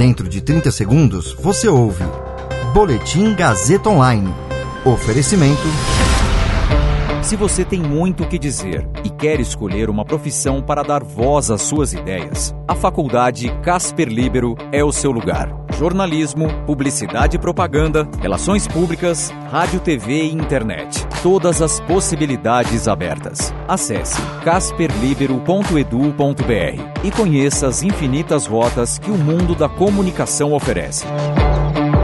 Dentro de 30 segundos, você ouve Boletim Gazeta Online. Oferecimento. Se você tem muito o que dizer e quer escolher uma profissão para dar voz às suas ideias, a Faculdade Casper Libero é o seu lugar. Jornalismo, publicidade e propaganda, relações públicas, rádio, TV e internet. Todas as possibilidades abertas. Acesse casperlibero.edu.br e conheça as infinitas rotas que o mundo da comunicação oferece.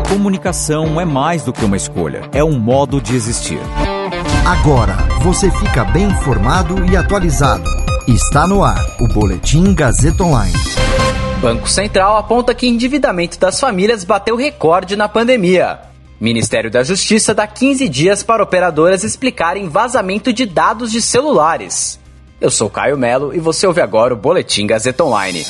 Comunicação é mais do que uma escolha, é um modo de existir. Agora você fica bem informado e atualizado. Está no ar o Boletim Gazeta Online. Banco Central aponta que endividamento das famílias bateu recorde na pandemia. Ministério da Justiça dá 15 dias para operadoras explicarem vazamento de dados de celulares. Eu sou Caio Melo e você ouve agora o Boletim Gazeta Online.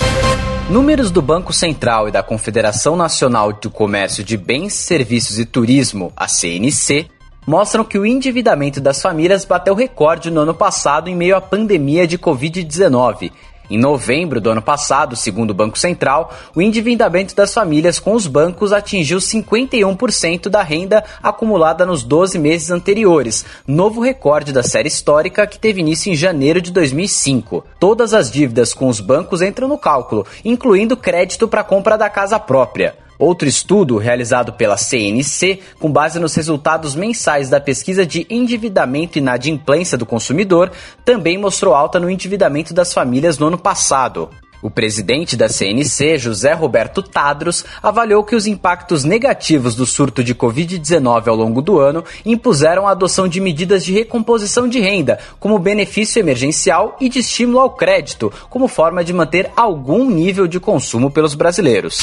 Números do Banco Central e da Confederação Nacional do Comércio de Bens, Serviços e Turismo, a CNC, mostram que o endividamento das famílias bateu recorde no ano passado em meio à pandemia de Covid-19. Em novembro do ano passado, segundo o Banco Central, o endividamento das famílias com os bancos atingiu 51% da renda acumulada nos 12 meses anteriores, novo recorde da série histórica que teve início em janeiro de 2005. Todas as dívidas com os bancos entram no cálculo, incluindo crédito para compra da casa própria. Outro estudo realizado pela CNC, com base nos resultados mensais da pesquisa de endividamento e inadimplência do consumidor, também mostrou alta no endividamento das famílias no ano passado. O presidente da CNC, José Roberto Tadros, avaliou que os impactos negativos do surto de Covid-19 ao longo do ano impuseram a adoção de medidas de recomposição de renda, como benefício emergencial e de estímulo ao crédito, como forma de manter algum nível de consumo pelos brasileiros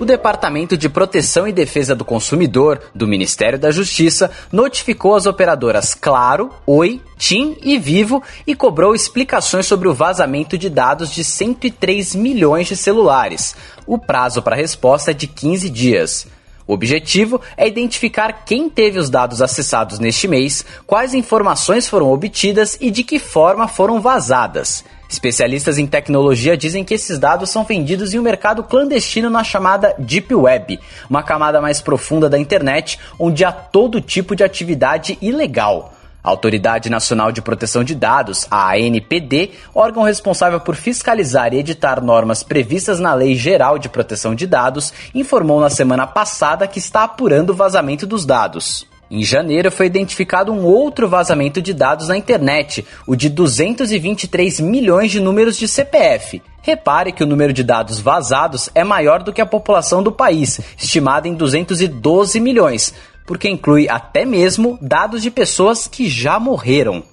o Departamento de Proteção e Defesa do Consumidor do Ministério da Justiça notificou as operadoras Claro, Oi, TIM e Vivo e cobrou explicações sobre o vazamento de dados de 103 milhões de celulares. O prazo para resposta é de 15 dias. O objetivo é identificar quem teve os dados acessados neste mês, quais informações foram obtidas e de que forma foram vazadas. Especialistas em tecnologia dizem que esses dados são vendidos em um mercado clandestino na chamada Deep Web, uma camada mais profunda da internet onde há todo tipo de atividade ilegal. A Autoridade Nacional de Proteção de Dados, a ANPD, órgão responsável por fiscalizar e editar normas previstas na Lei Geral de Proteção de Dados, informou na semana passada que está apurando o vazamento dos dados. Em janeiro foi identificado um outro vazamento de dados na internet, o de 223 milhões de números de CPF. Repare que o número de dados vazados é maior do que a população do país, estimada em 212 milhões, porque inclui até mesmo dados de pessoas que já morreram.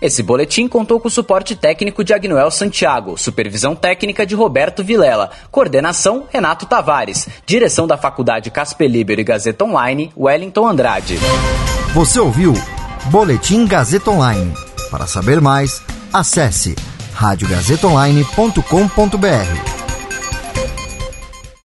Esse boletim contou com o suporte técnico de Agnoel Santiago, supervisão técnica de Roberto Vilela, coordenação Renato Tavares, direção da Faculdade Casper Libero e Gazeta Online, Wellington Andrade. Você ouviu Boletim Gazeta Online. Para saber mais, acesse radiogazetaonline.com.br.